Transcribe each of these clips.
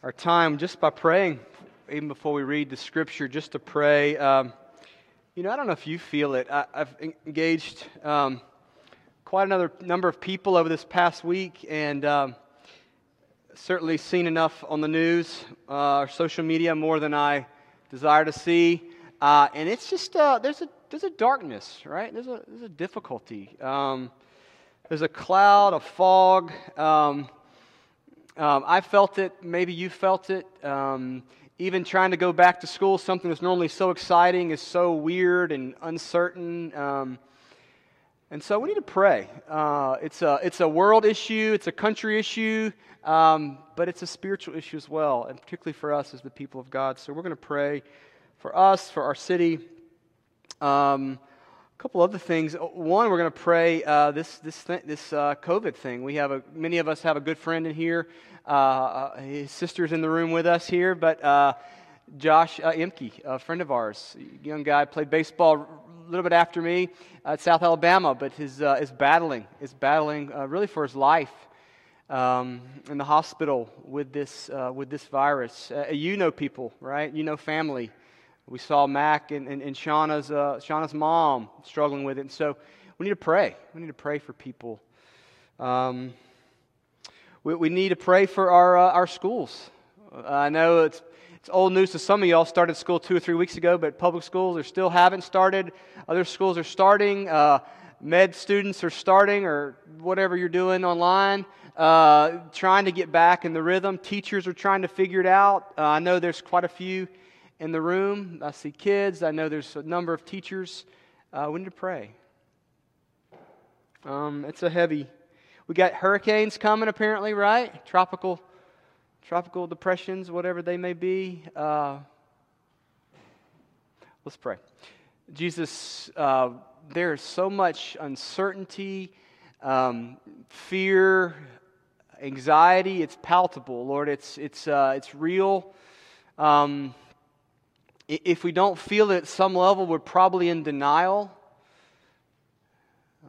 our time just by praying, even before we read the scripture, just to pray. Um, you know, I don't know if you feel it. I, have engaged um, quite another number of people over this past week, and um, certainly seen enough on the news uh, or social media more than I desire to see. Uh, and it's just uh, there's a there's a darkness, right? There's a there's a difficulty. Um, there's a cloud, a fog. Um, um, I felt it. Maybe you felt it. Um, even trying to go back to school, something that's normally so exciting, is so weird and uncertain. Um, and so we need to pray. Uh, it's, a, it's a world issue, it's a country issue, um, but it's a spiritual issue as well, and particularly for us as the people of God. So we're going to pray for us, for our city. Um, couple other things. One, we're going to pray uh, this this th- this uh, COVID thing. We have a many of us have a good friend in here. Uh, uh his sister's in the room with us here, but uh, Josh uh, Imke, a friend of ours, young guy, played baseball a little bit after me at South Alabama, but his is battling is battling really for his life. Um, in the hospital with this with this virus, you know people, right? You know family we saw Mac and, and, and Shauna's, uh, Shauna's mom struggling with it. And so we need to pray. We need to pray for people. Um, we, we need to pray for our, uh, our schools. I know it's, it's old news to some of y'all. Started school two or three weeks ago, but public schools are still haven't started. Other schools are starting. Uh, med students are starting, or whatever you're doing online, uh, trying to get back in the rhythm. Teachers are trying to figure it out. Uh, I know there's quite a few in the room. I see kids. I know there's a number of teachers. Uh, we need to pray. Um, it's a heavy. We got hurricanes coming, apparently, right? Tropical, tropical depressions, whatever they may be. Uh, let's pray. Jesus, uh, there is so much uncertainty, um, fear, anxiety. It's palpable, Lord. It's it's uh, it's real. Um, if we don't feel it at some level, we're probably in denial.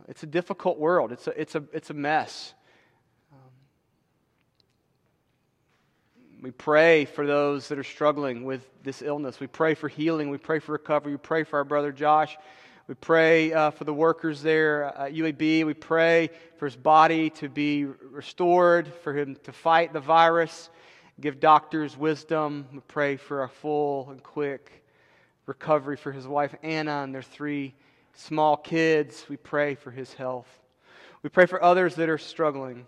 It's a difficult world, it's a, it's a, it's a mess. We pray for those that are struggling with this illness. We pray for healing. We pray for recovery. We pray for our brother Josh. We pray uh, for the workers there at UAB. We pray for his body to be restored, for him to fight the virus. Give doctors wisdom. We pray for a full and quick recovery for his wife Anna and their three small kids. We pray for his health. We pray for others that are struggling.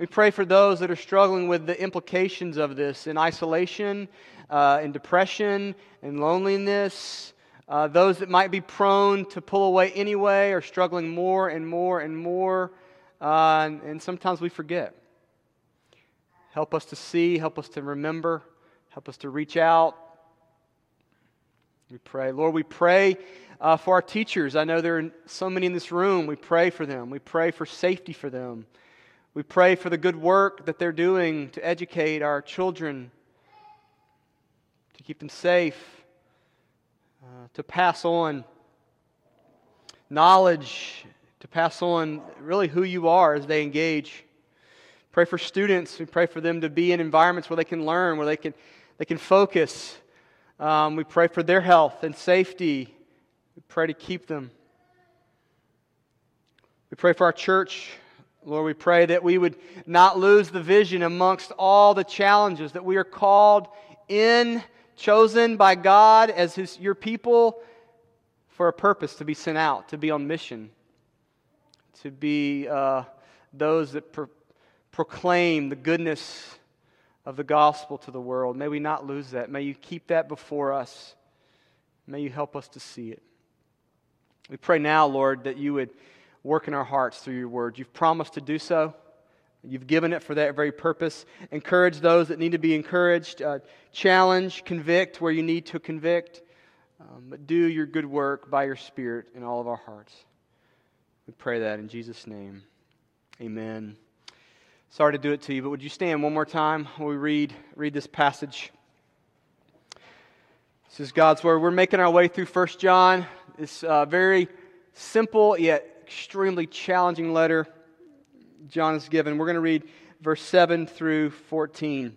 We pray for those that are struggling with the implications of this in isolation, uh, in depression, in loneliness. Uh, those that might be prone to pull away anyway are struggling more and more and more. Uh, and, and sometimes we forget. Help us to see, help us to remember, help us to reach out. We pray. Lord, we pray uh, for our teachers. I know there are so many in this room. We pray for them. We pray for safety for them. We pray for the good work that they're doing to educate our children, to keep them safe, uh, to pass on knowledge, to pass on really who you are as they engage. Pray for students. We pray for them to be in environments where they can learn, where they can, they can focus. Um, we pray for their health and safety. We pray to keep them. We pray for our church. Lord, we pray that we would not lose the vision amongst all the challenges, that we are called in, chosen by God as his, your people for a purpose to be sent out, to be on mission, to be uh, those that proclaim the goodness of the gospel to the world. May we not lose that. May you keep that before us. May you help us to see it. We pray now, Lord, that you would work in our hearts through your word. You've promised to do so. You've given it for that very purpose. Encourage those that need to be encouraged. Uh, challenge, convict where you need to convict. Um, but do your good work by your Spirit in all of our hearts. We pray that in Jesus' name. Amen. Sorry to do it to you, but would you stand one more time while we read, read this passage? This is God's Word. We're making our way through 1 John, this uh, very simple yet extremely challenging letter John has given. We're going to read verse 7 through 14.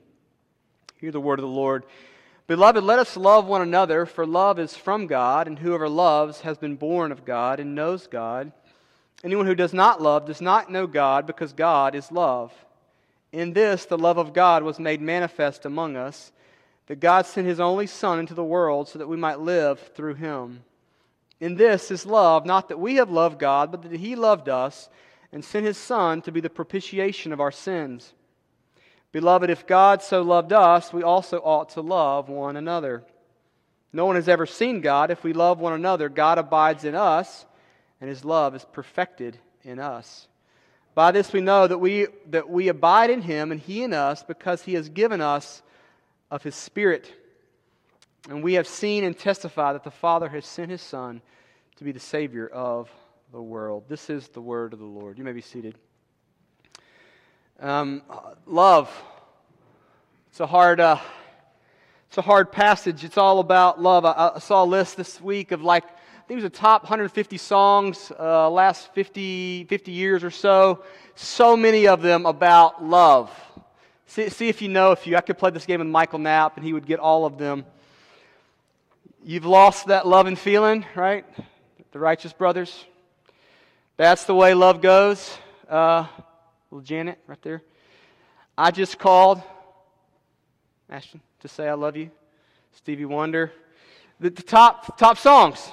Hear the word of the Lord. Beloved, let us love one another, for love is from God, and whoever loves has been born of God and knows God. Anyone who does not love does not know God, because God is love. In this, the love of God was made manifest among us, that God sent his only Son into the world so that we might live through him. In this is love, not that we have loved God, but that he loved us and sent his Son to be the propitiation of our sins. Beloved, if God so loved us, we also ought to love one another. No one has ever seen God. If we love one another, God abides in us, and his love is perfected in us. By this we know that we, that we abide in him and he in us because he has given us of his Spirit. And we have seen and testified that the Father has sent his Son to be the Savior of the world. This is the word of the Lord. You may be seated. Um, love. It's a hard. Uh, it's a hard passage. It's all about love. I, I, saw a list this week of like, it was the top 150 songs uh, last 50, 50 years or so. So many of them about love. See, see if you know. If you, I could play this game with Michael Knapp, and he would get all of them. You've lost that love and feeling, right? The Righteous Brothers. That's the way love goes. Uh, Little Janet right there. I just called Ashton to say I love you. Stevie Wonder. The, the top, top songs.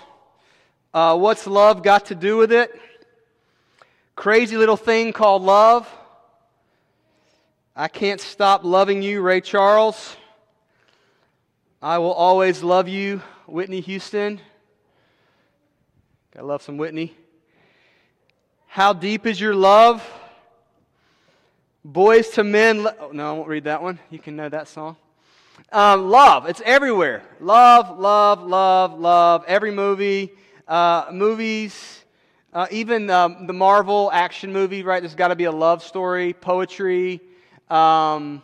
Uh, what's love got to do with it? Crazy little thing called love. I can't stop loving you, Ray Charles. I will always love you, Whitney Houston. I love some Whitney. How deep is your love? Boyz II Men. Oh, no, I won't read that one. You can know that song. Um, love. It's everywhere. Love, love, love, love. Every movie, uh, movies, uh, even um, the Marvel action movie, right? There's got to be a love story, poetry. Um,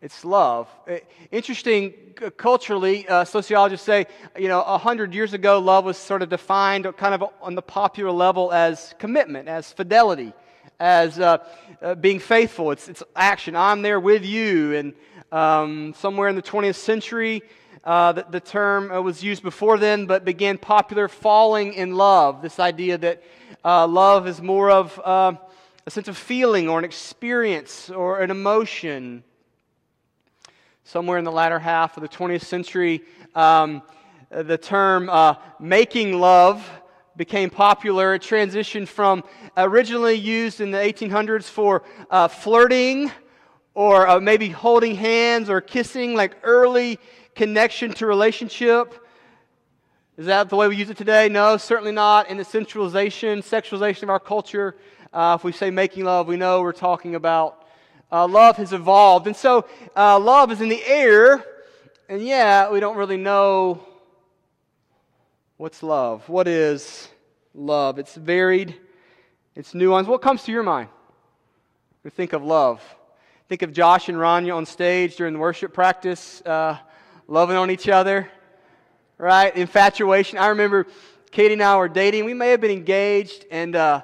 it's love. It, interesting culturally, uh, sociologists say, you know, a hundred years ago, love was sort of defined kind of on the popular level as commitment, as fidelity as uh, uh, being faithful. It's, it's action. I'm there with you. And um, somewhere in the 20th century, uh, the, the, term uh, was used before then, but began popular falling in love. This idea that uh, love is more of uh, a sense of feeling or an experience or an emotion. Somewhere in the latter half of the 20th century, um, the term making love became popular. It transitioned from originally used in the 1800s for uh, flirting or uh, maybe holding hands or kissing, like early connection to relationship. Is that the way we use it today? No, certainly not. In the sensualization, sexualization of our culture, uh, if we say making love, we know we're talking about uh, love has evolved. And so uh, love is in the air, and yeah, we don't really know What's love? What is love? It's varied, it's nuanced. What comes to your mind? We think of love. Think of Josh and Rania on stage during the worship practice, uh, loving on each other, right? Infatuation. I remember Katie and I were dating. We may have been engaged, and uh,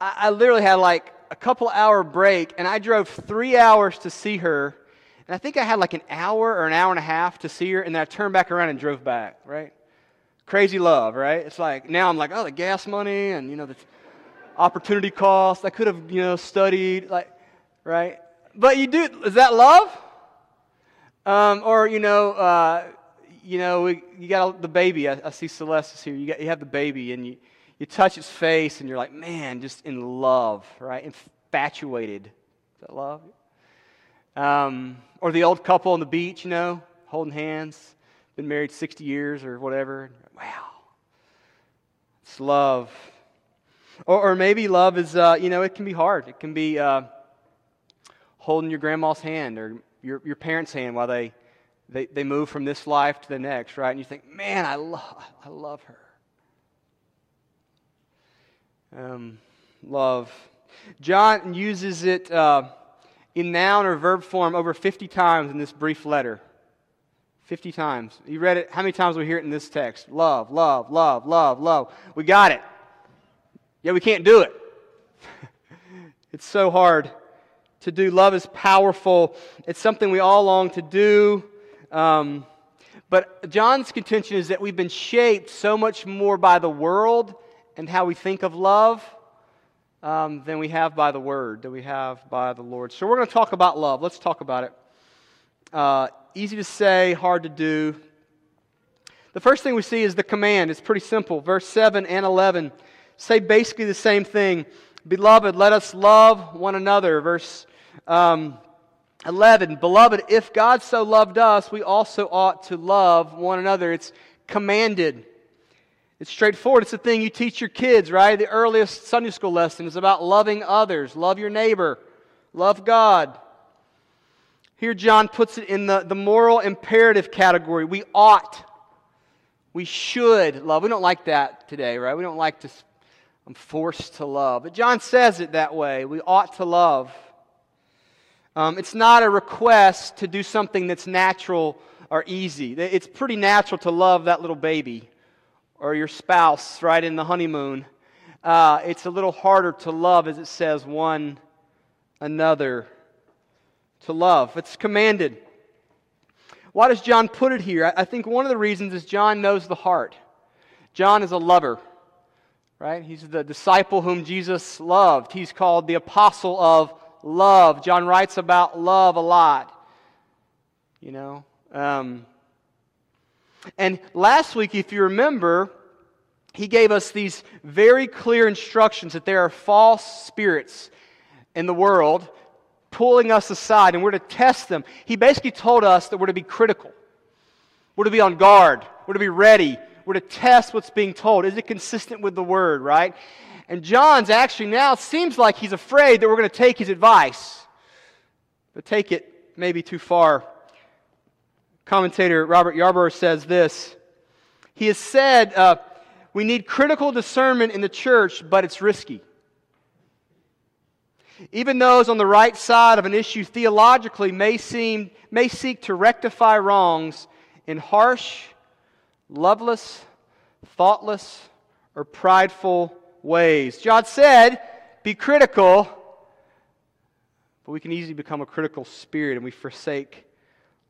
I, I literally had like a couple hour break, and I drove three hours to see her. And I think I had like an hour or an hour and a half to see her, and then I turned back around and drove back, right? Crazy love, right? It's like now I'm like, oh, the gas money and you know the opportunity cost. I could have you know studied, like, right? But you do. Is that love? Um, or you know, uh, you know, we, you got the baby. I, I see Celeste is here. You got you have the baby and you you touch its face and you're like, man, just in love, right? Infatuated. Is that love? Um, or the old couple on the beach, you know, holding hands, been married 60 years or whatever. Wow. It's love. Or, or maybe love is, uh, you know, it can be hard. It can be uh, holding your grandma's hand or your, your parents' hand while they, they, they move from this life to the next, right? And you think, man, I, lo- I love her. Um, love. John uses it uh, in noun or verb form over 50 times in this brief letter. 50 times. You read it. How many times we hear it in this text? Love, love, love, love, love. We got it. Yeah, we can't do it. it's so hard to do. Love is powerful. It's something we all long to do. Um, but John's contention is that we've been shaped so much more by the world and how we think of love um, than we have by the word, than we have by the Lord. So we're going to talk about love. Let's talk about it. Uh, easy to say, hard to do. The first thing we see is the command. It's pretty simple. Verse 7 and 11 say basically the same thing. Beloved, let us love one another. Verse um, 11 Beloved, if God so loved us, we also ought to love one another. It's commanded. It's straightforward. It's the thing you teach your kids, right? The earliest Sunday school lesson is about loving others. Love your neighbor. Love God. Here, John puts it in the, the moral imperative category. We ought. We should love. We don't like that today, right? We don't like to, I'm forced to love. But John says it that way. We ought to love. Um, it's not a request to do something that's natural or easy. It's pretty natural to love that little baby or your spouse right in the honeymoon. Uh, it's a little harder to love, as it says, one another. To love. It's commanded. Why does John put it here? I think one of the reasons is John knows the heart. John is a lover, right? He's the disciple whom Jesus loved. He's called the apostle of love. John writes about love a lot. You know? Um, and last week, if you remember, he gave us these very clear instructions that there are false spirits in the world pulling us aside and we're to test them. He basically told us that we're to be critical, we're to be on guard, we're to be ready, we're to test what's being told. Is it consistent with the word, right? And John's actually now seems like he's afraid that we're going to take his advice, but take it maybe too far. Commentator Robert Yarbrough says this. He has said uh, we need critical discernment in the church, but it's risky. Even those on the right side of an issue theologically may, seem, may seek to rectify wrongs in harsh, loveless, thoughtless, or prideful ways. John said, be critical, but we can easily become a critical spirit and we forsake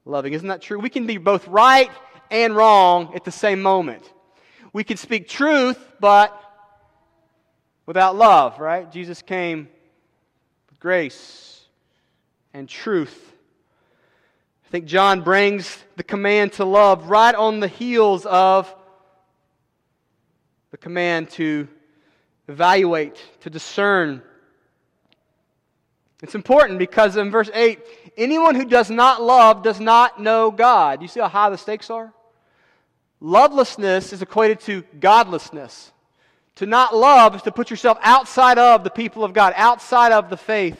loving. Isn't that true? We can be both right and wrong at the same moment. We can speak truth, but without love, right? Jesus came with grace and truth. I think John brings the command to love right on the heels of the command to evaluate, to discern. It's important because in verse 8, anyone who does not love does not know God. You see how high the stakes are? Lovelessness is equated to godlessness. To not love is to put yourself outside of the people of God, outside of the faith,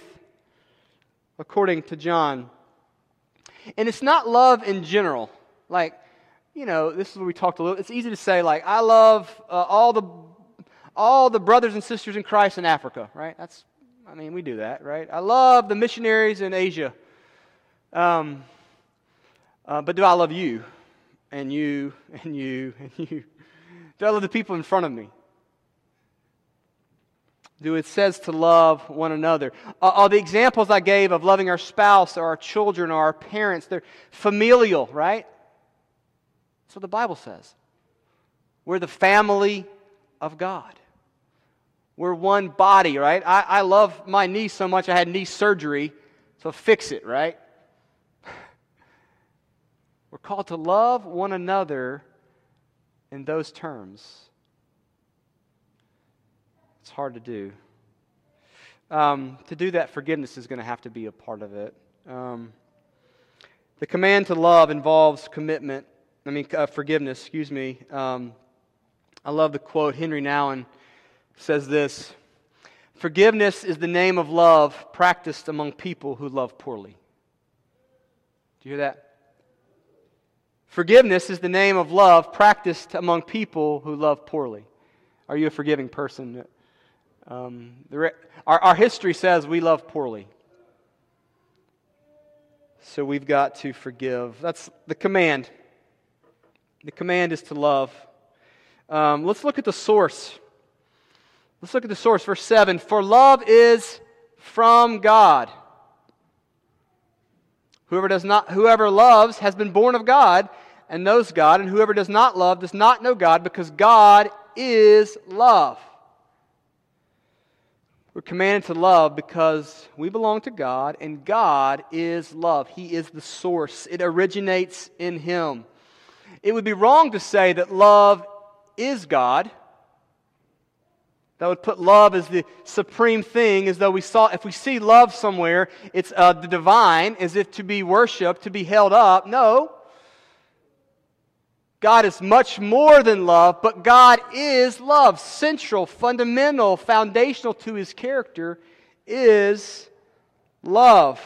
according to John. And it's not love in general. Like, you know, this is what we talked a little. It's easy to say, like, I love uh, all the all the brothers and sisters in Christ in Africa, right? That's, I mean, we do that, right? I love the missionaries in Asia. Um, uh, but do I love you and you and you and you? Do I love the people in front of me? Do it says to love one another. All the examples I gave of loving our spouse or our children or our parents, they're familial, right? That's what the Bible says. We're the family of God. We're one body, right? I, I love my knee so much I had knee surgery, so fix it, right? We're called to love one another in those terms. It's hard to do. Um, to do that, forgiveness is going to have to be a part of it. Um, the command to love involves commitment. I mean, uh, forgiveness, excuse me. Um, I love the quote Henri Nouwen says this Forgiveness is the name of love practiced among people who love poorly. Do you hear that? Forgiveness is the name of love practiced among people who love poorly. Are you a forgiving person? Um, re- our, our history says we love poorly. So we've got to forgive. That's the command. The command is to love. Um, let's look at the source Let's look at the source, verse 7. For love is from God. Whoever does not whoever loves has been born of God and knows God, and whoever does not love does not know God because God is love. We're commanded to love because we belong to God and God is love. He is the source, it originates in Him. It would be wrong to say that love is God. That would put love as the supreme thing, as though we saw, if we see love somewhere, it's uh, the divine, as if to be worshiped, to be held up. No. God is much more than love, but God is love. Central, fundamental, foundational to his character is love.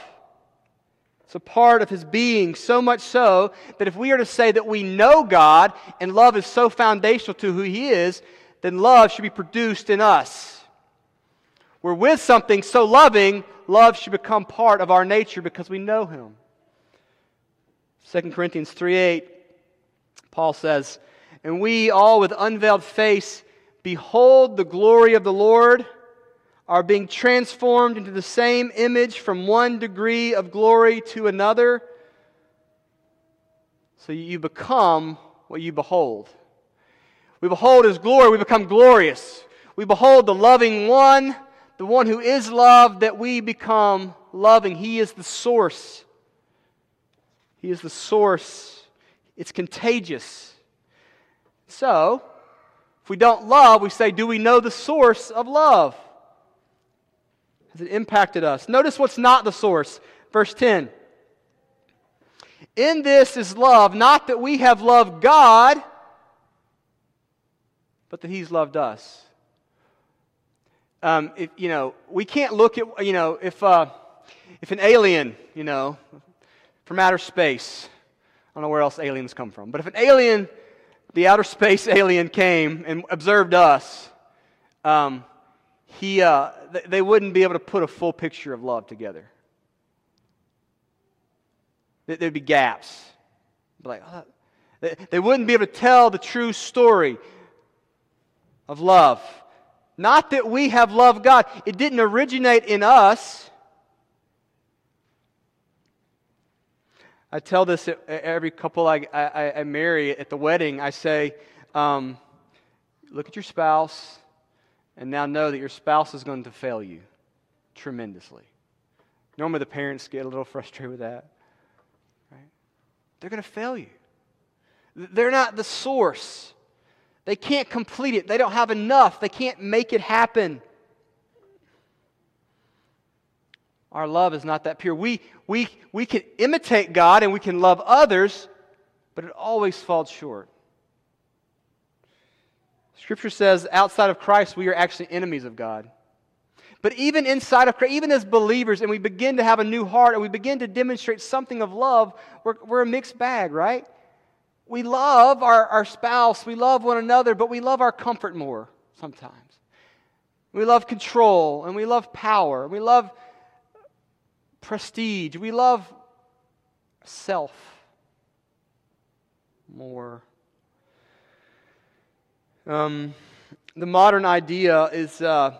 It's a part of his being, so much so that if we are to say that we know God and love is so foundational to who he is, then love should be produced in us. We're with something so loving, love should become part of our nature because we know him. 2 Corinthians 3 8 Paul says, And we all with unveiled face behold the glory of the Lord, are being transformed into the same image from one degree of glory to another. So you become what you behold. We behold his glory, we become glorious. We behold the loving one, the one who is love, that we become loving. He is the source. He is the source it's contagious. So, if we don't love, we say, Do we know the source of love? Has it impacted us? Notice what's not the source. Verse 10. In this is love, not that we have loved God, but that He's loved us. Um, if, you know, we can't look at, you know, if, uh, if an alien, you know, from outer space, I don't know where else aliens come from. But if an alien, the outer space alien, came and observed us, um, he, uh, th- they wouldn't be able to put a full picture of love together. There'd be gaps. Like, oh, they wouldn't be able to tell the true story of love. Not that we have loved God, it didn't originate in us. I tell this every couple I, I, I marry at the wedding. I say, um, look at your spouse and now know that your spouse is going to fail you tremendously. Normally, the parents get a little frustrated with that. Right? They're going to fail you. They're not the source. They can't complete it. They don't have enough. They can't make it happen. Our love is not that pure. We, we, we can imitate God and we can love others, but it always falls short. Scripture says outside of Christ, we are actually enemies of God. But even inside of Christ, even as believers, and we begin to have a new heart and we begin to demonstrate something of love, we're, we're a mixed bag, right? We love our, our spouse, we love one another, but we love our comfort more sometimes. We love control and we love power. We love prestige. We love self more. Um, the modern idea is, uh,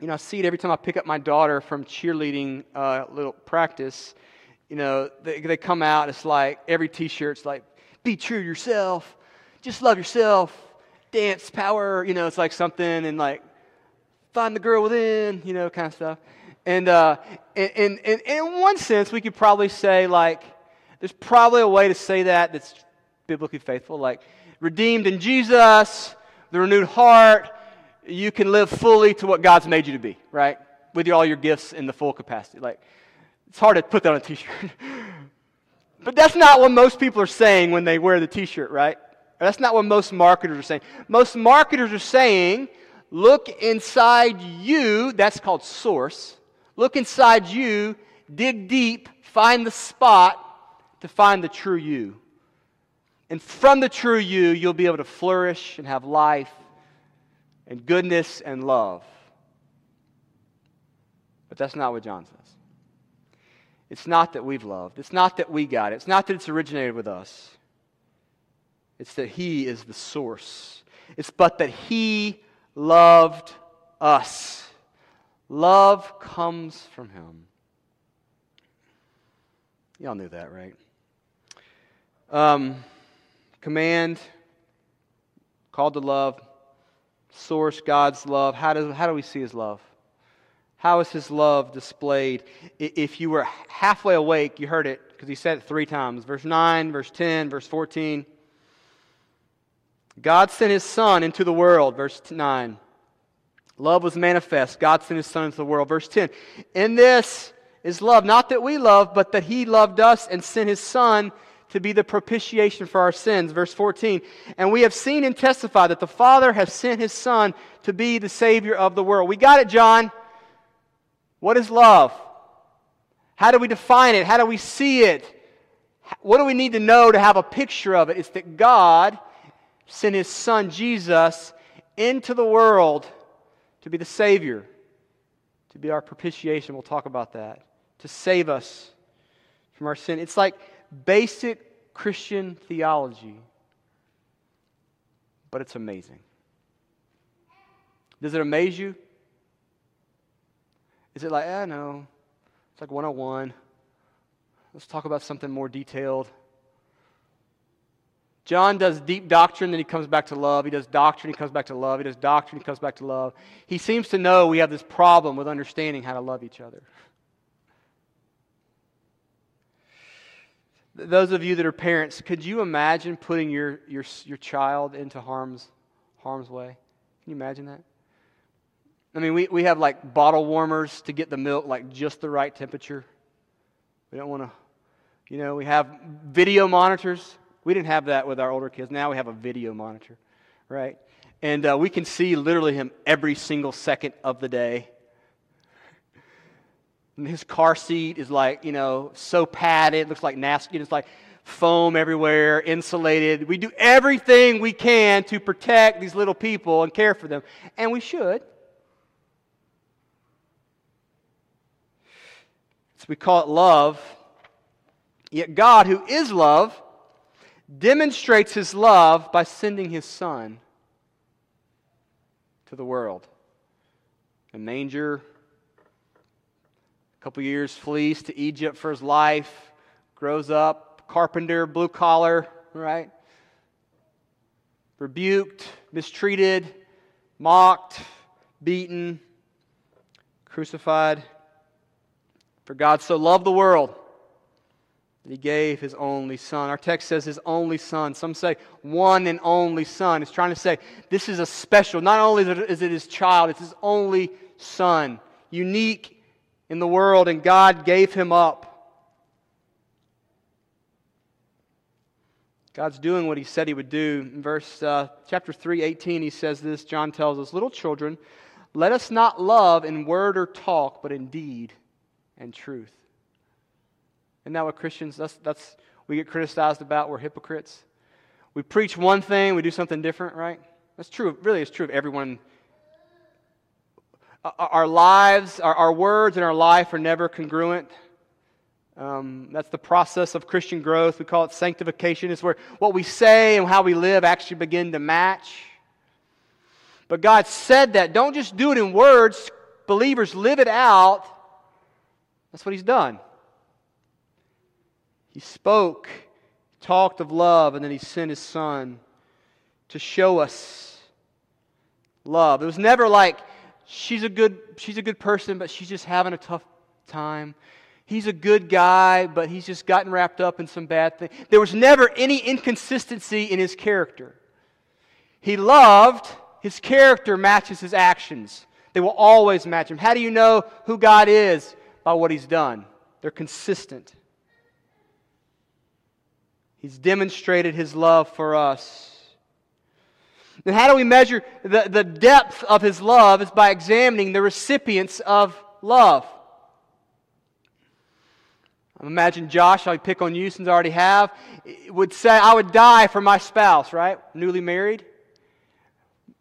you know, I see it every time I pick up my daughter from cheerleading uh, little practice. You know, they, they come out, it's like every t shirt's like, be true to yourself, just love yourself, dance, power, you know, it's like something, and like, find the girl within, you know, kind of stuff. And, uh, in, in, in one sense, we could probably say, like, there's probably a way to say that that's biblically faithful. Like, redeemed in Jesus, the renewed heart, you can live fully to what God's made you to be, right? With all your gifts in the full capacity. Like, it's hard to put that on a t shirt. but that's not what most people are saying when they wear the t shirt, right? That's not what most marketers are saying. Most marketers are saying, look inside you, that's called source Look inside you, dig deep, find the spot to find the true you. And from the true you, you'll be able to flourish and have life and goodness and love. But that's not what John says. It's not that we've loved. It's not that we got it. It's not that it's originated with us. It's that He is the source. It's but that He loved us. Love comes from Him. Y'all knew that, right? Um, command, called to love, source, God's love. How do, how do we see his love? How is his love displayed? If you were halfway awake, you heard it because he said it three times. Verse 9, verse 10, verse 14. God sent his Son into the world, verse 9. Love was manifest. God sent his Son into the world. Verse 10. In this is love, not that we love, but that he loved us and sent his Son to be the propitiation for our sins. Verse 14. And we have seen and testified that the Father has sent his Son to be the Savior of the world. We got it, John. What is love? How do we define it? How do we see it? What do we need to know to have a picture of it? It's that God sent his Son, Jesus, into the world to be the Savior, to be our propitiation. We'll talk about that. To save us from our sin. It's like basic Christian theology, but it's amazing. Does it amaze you? Is it like, I eh, know, it's like 101. Let's talk about something more detailed. John does deep doctrine, then he comes back to love. He does doctrine, he comes back to love. He does doctrine, he comes back to love. He seems to know we have this problem with understanding how to love each other. Those of you that are parents, could you imagine putting your, your, your child into harm's, harm's way? Can you imagine that? I mean, we, we have like bottle warmers to get the milk like just the right temperature. We don't want to, you know, we have video monitors. We didn't have that with our older kids. Now we have a video monitor, right? And uh, we can see literally him every single second of the day. And his car seat is like, you know, so padded, it looks like nasty. It's like foam everywhere, insulated. We do everything we can to protect these little people and care for them. And we should. So we call it love. Yet God, who is love, demonstrates his love by sending his Son to the world. A manger, a couple years flees to Egypt for his life, grows up, carpenter, blue collar, right? Rebuked, mistreated, mocked, beaten, crucified. For God so loved the world that he gave his only son. Our text says his only son. Some say one and only son. It's trying to say this is a special, not only is it his child, it's his only son, unique in the world, and God gave him up. God's doing what he said he would do. In verse uh, chapter 3, 18, he says this. John tells us, Little children, let us not love in word or talk, but in deed and truth. Isn't that what Christians, that's, that's we get criticized about? We're hypocrites. We preach one thing, we do something different, right? That's true. Really, it's true of everyone our lives, our, our words, and our life are never congruent. Um, that's the process of Christian growth. We call it sanctification. It's where what we say and how we live actually begin to match. But God said that. Don't just do it in words. Believers live it out. That's what He's done. He spoke, talked of love, and then He sent His Son to show us love. It was never like, she's a good she's a good person but she's just having a tough time. He's a good guy but he's just gotten wrapped up in some bad thing. There was never any inconsistency in his character. He loved his character matches his actions. They will always match him. How do you know who god is? By what he's done. They're consistent he's demonstrated his love for us And how do we measure the, the depth of his love? Is by examining the recipients of love. I Imagine Josh, I pick on you since I already have, would say, I would die for my spouse, right? Newly married.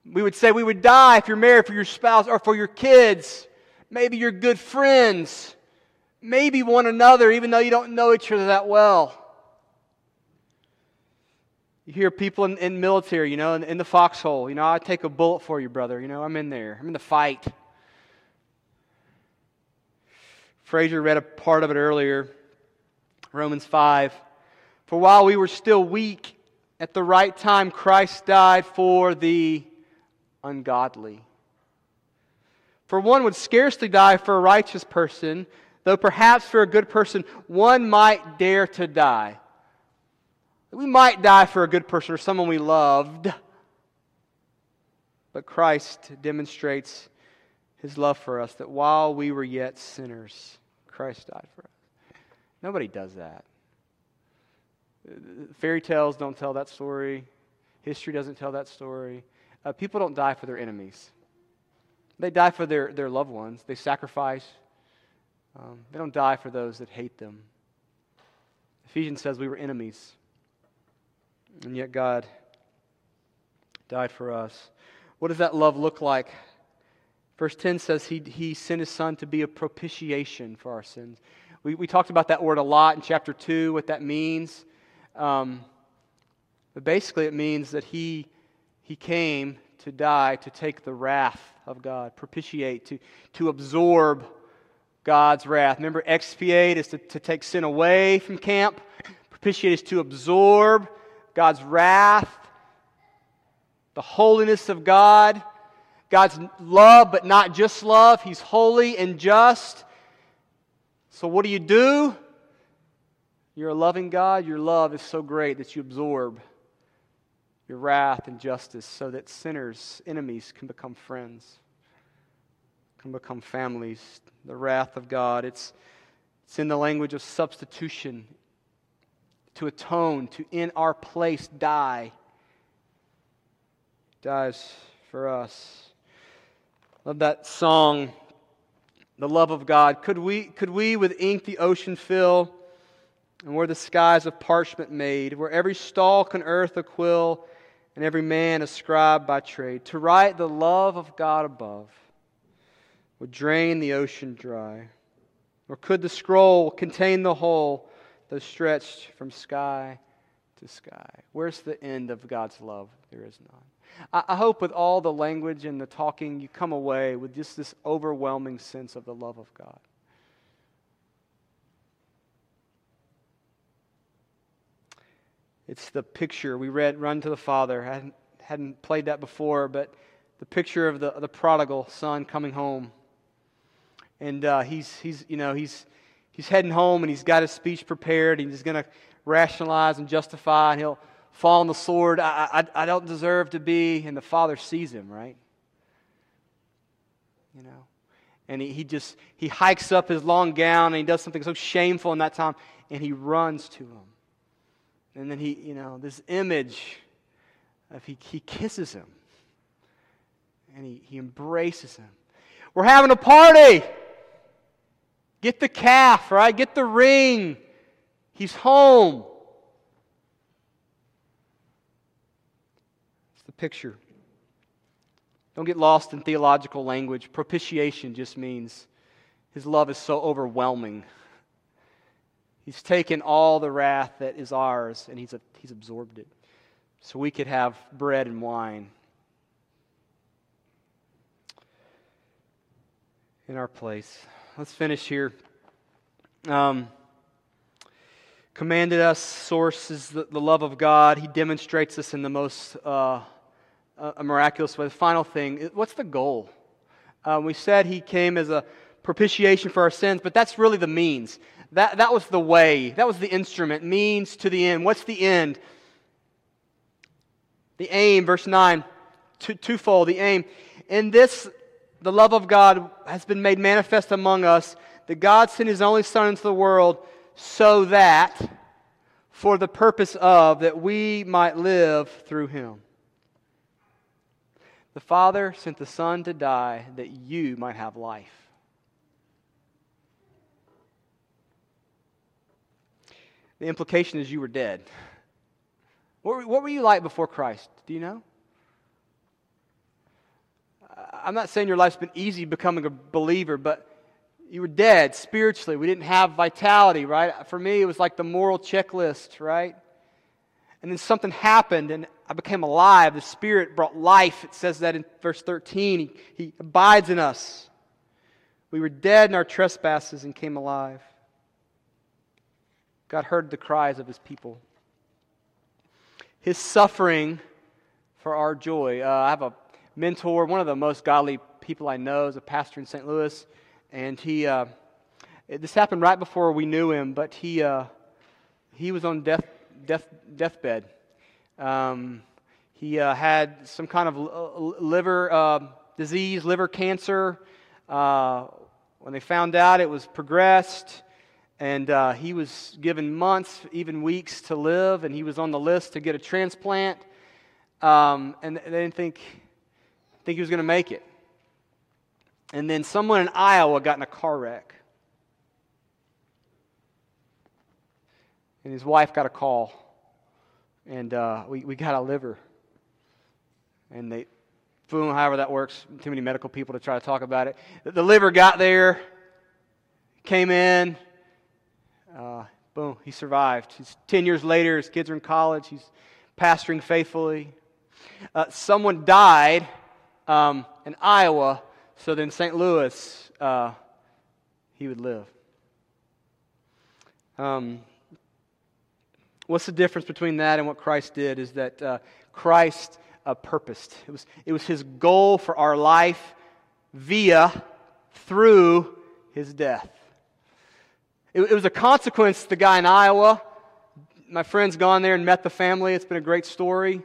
We would say we would die if you're married for your spouse or for your kids, maybe your good friends, maybe one another, even though you don't know each other that well. You hear people in, in military, you know, in, in the foxhole, you know, I take a bullet for you, brother. You know, I'm in there. I'm in the fight. Fraser read a part of it earlier. Romans 5. For while we were still weak, at the right time Christ died for the ungodly. For one would scarcely die for a righteous person, though perhaps for a good person one might dare to die. We might die for a good person or someone we loved, but Christ demonstrates his love for us that while we were yet sinners, Christ died for us. Nobody does that. Fairy tales don't tell that story. History doesn't tell that story. Uh, people don't die for their enemies. They die for their, their loved ones. They sacrifice. Um, they don't die for those that hate them. Ephesians says we were enemies, and yet God died for us. What does that love look like? Verse 10 says he, he sent his son to be a propitiation for our sins. We, we talked about that word a lot in chapter 2, what that means. Um, but basically, it means that he, he came to die to take the wrath of God, propitiate, to, to absorb God's wrath. Remember, expiate is to, to take sin away from camp, propitiate is to absorb God's wrath, the holiness of God. God's love, but not just love. He's holy and just. So, what do you do? You're a loving God. Your love is so great that you absorb your wrath and justice so that sinners, enemies, can become friends, can become families. The wrath of God. It's, it's in the language of substitution to atone, to in our place die. Dies for us. Love that song, The Love of God. Could we, could we with ink the ocean fill? and where the skies of parchment made, where every stalk on earth a quill, and every man a scribe by trade, to write the love of God above would drain the ocean dry. Or could the scroll contain the whole, though stretched from sky to sky? Where's the end of God's love? There is none. I, I hope with all the language and the talking, you come away with just this overwhelming sense of the love of God. It's the picture we read, Run to the Father. I hadn't, hadn't played that before, but the picture of the, the prodigal son coming home. And uh, he's, he's, you know, he's, he's heading home and he's got his speech prepared. And he's going to rationalize and justify, and he'll fall on the sword. I, I, I don't deserve to be. And the father sees him, right? You know? And he, he just, he hikes up his long gown and he does something so shameful in that time, and he runs to him. And then he, you know, this image of he, he kisses him and he, he embraces him. We're having a party. Get the calf, right? Get the ring. He's home. It's the picture. Don't get lost in theological language. Propitiation just means his love is so overwhelming He's taken all the wrath that is ours and he's, he's absorbed it. So we could have bread and wine in our place. Let's finish here. Um, commanded us, source is the, the, love of God. He demonstrates this in the most uh, uh, miraculous way. The final thing, what's the goal? Uh, we said he came as a propitiation for our sins, but that's really the means. That, that was the way, that was the instrument, means to the end. What's the end? The aim, verse 9, two, twofold, the aim. In this, the love of God has been made manifest among us, that God sent his only Son into the world so that, for the purpose of, that we might live through him. The Father sent the Son to die that you might have life. The implication is you were dead. What, were you like before Christ? Do you know? I'm not saying your life's been easy becoming a believer, but you were dead spiritually. We didn't have vitality, right? For me, it was like the moral checklist, right? And then something happened and I became alive. The Spirit brought life. It says that in verse 13. He, he abides in us. We were dead in our trespasses and came alive. God heard the cries of his people. His suffering for our joy. Uh, I have a mentor, one of the most godly people I know, is a pastor in St. Louis, and he. Uh, this happened right before we knew him, but he uh, he was on death death deathbed. Um, he uh, had some kind of liver uh, disease, liver cancer. Uh, when they found out, it was progressed, and uh, he was given months, even weeks, to live, and he was on the list to get a transplant. Um, and they didn't think think he was going to make it. And then someone in Iowa got in a car wreck. And his wife got a call. And uh, we, we got a liver. And they, boom, however that works, too many medical people to try to talk about it. The liver got there, came in, uh, boom, he survived. He's 10 years later, his kids are in college, he's pastoring faithfully. Uh, someone died um, in Iowa so that in St. Louis uh, he would live. Um, what's the difference between that and what Christ did is that uh, Christ uh, purposed. It was, it was his goal for our life via, through his death. It, it was a consequence, the guy in Iowa. My friend's gone there and met the family. It's been a great story.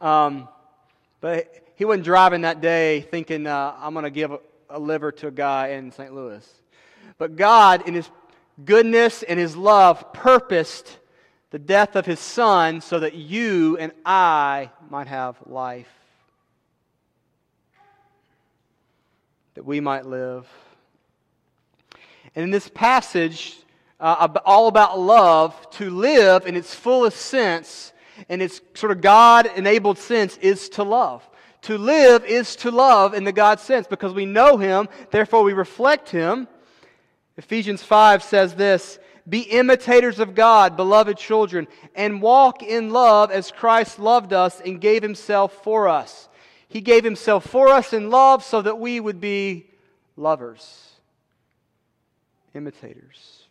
Um, but he wasn't driving that day thinking, uh, I'm going to give a, a liver to a guy in St. Louis. But God, in his goodness and his love, purposed the death of his son so that you and I might have life, that we might live. And in this passage, uh, all about love, to live in its fullest sense, in its sort of God enabled sense, is to love. To live is to love in the God sense because we know Him, therefore we reflect Him. Ephesians 5 says this be imitators of God, beloved children, and walk in love as Christ loved us and gave himself for us. He gave himself for us in love so that we would be lovers, imitators.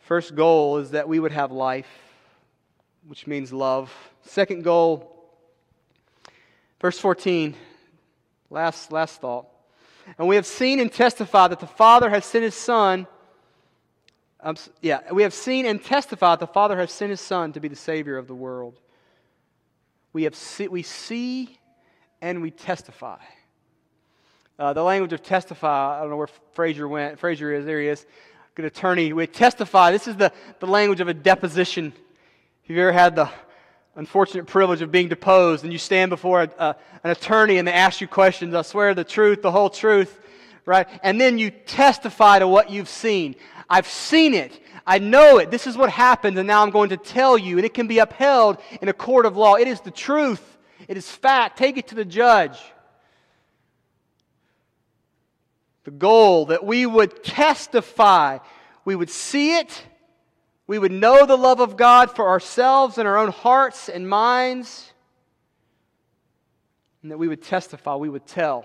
First goal is that we would have life, which means love. Second goal, verse 14, last, last thought. And we have seen and testified that the Father has sent his Son um, yeah, we have seen and testified that the Father has sent His Son to be the Savior of the world. We, have see, we see and we testify. Uh, the language of testify, I don't know where Fraser went. Fraser is, there he is. Good attorney. We testify. This is the, the language of a deposition. If you've ever had the unfortunate privilege of being deposed and you stand before a, a, an attorney and they ask you questions, I swear the truth, the whole truth, right? And then you testify to what you've seen. I've seen it. I know it. This is what happened, and now I'm going to tell you. And it can be upheld in a court of law. It is the truth, it is fact. Take it to the judge. The goal that we would testify, we would see it, we would know the love of God for ourselves and our own hearts and minds, and that we would testify, we would tell.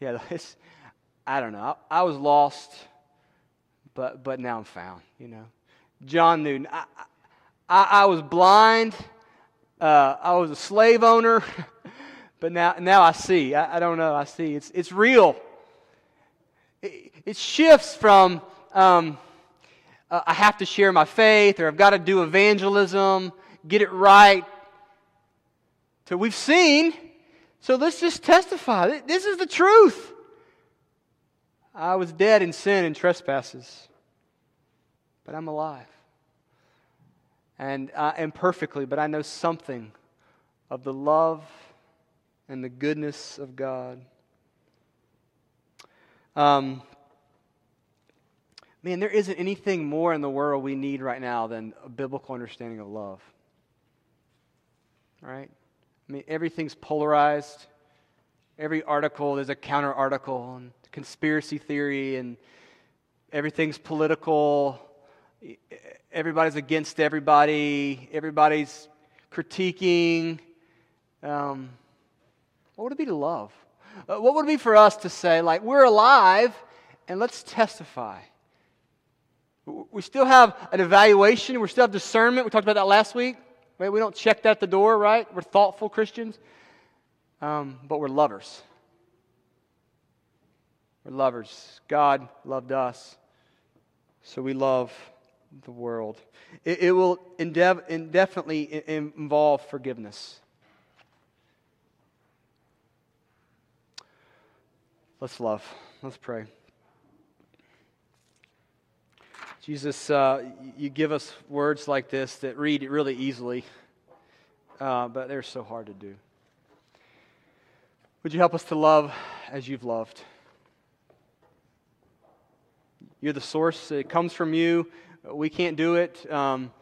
Yeah, I don't know. I, I, was lost, but, but now I'm found, you know. John Newton, I, I, I was blind. Uh, I was a slave owner, but now, now I see. I, I, don't know. I see. It's, it's real. It, it shifts from um, uh, I have to share my faith or I've got to do evangelism, get it right, So we've seen, so let's just testify. This is the truth. I was dead in sin and trespasses, but I'm alive. And I am perfectly, but I know something of the love and the goodness of God. Um, man, there isn't anything more in the world we need right now than a biblical understanding of love. All right? I mean, everything's polarized. Every article, there's a counter article. And conspiracy theory and everything's political. Everybody's against everybody. Everybody's critiquing. Um, what would it be to love? Uh, what would it be for us to say, like, we're alive and let's testify We still have an evaluation. We still have discernment. We talked about that last week. Right? We don't check that at the door, right? We're thoughtful Christians. Um, but we're lovers. We're lovers. God loved us, so we love the world. It, it will indev- indefinitely involve forgiveness. Let's love. Let's pray. Jesus, uh, you give us words like this that read really easily, uh, but they're so hard to do. Would you help us to love as you've loved? You're the source, it comes from you. We can't do it. Um,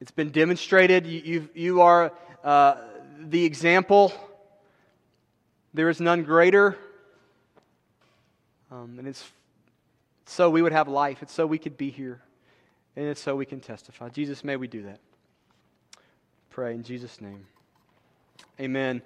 it's been demonstrated. You, you, you are uh, the example. There is none greater. Um, and it's so we would have life. It's so we could be here. And it's so we can testify. Jesus, may we do that. Pray in Jesus' name. Amen.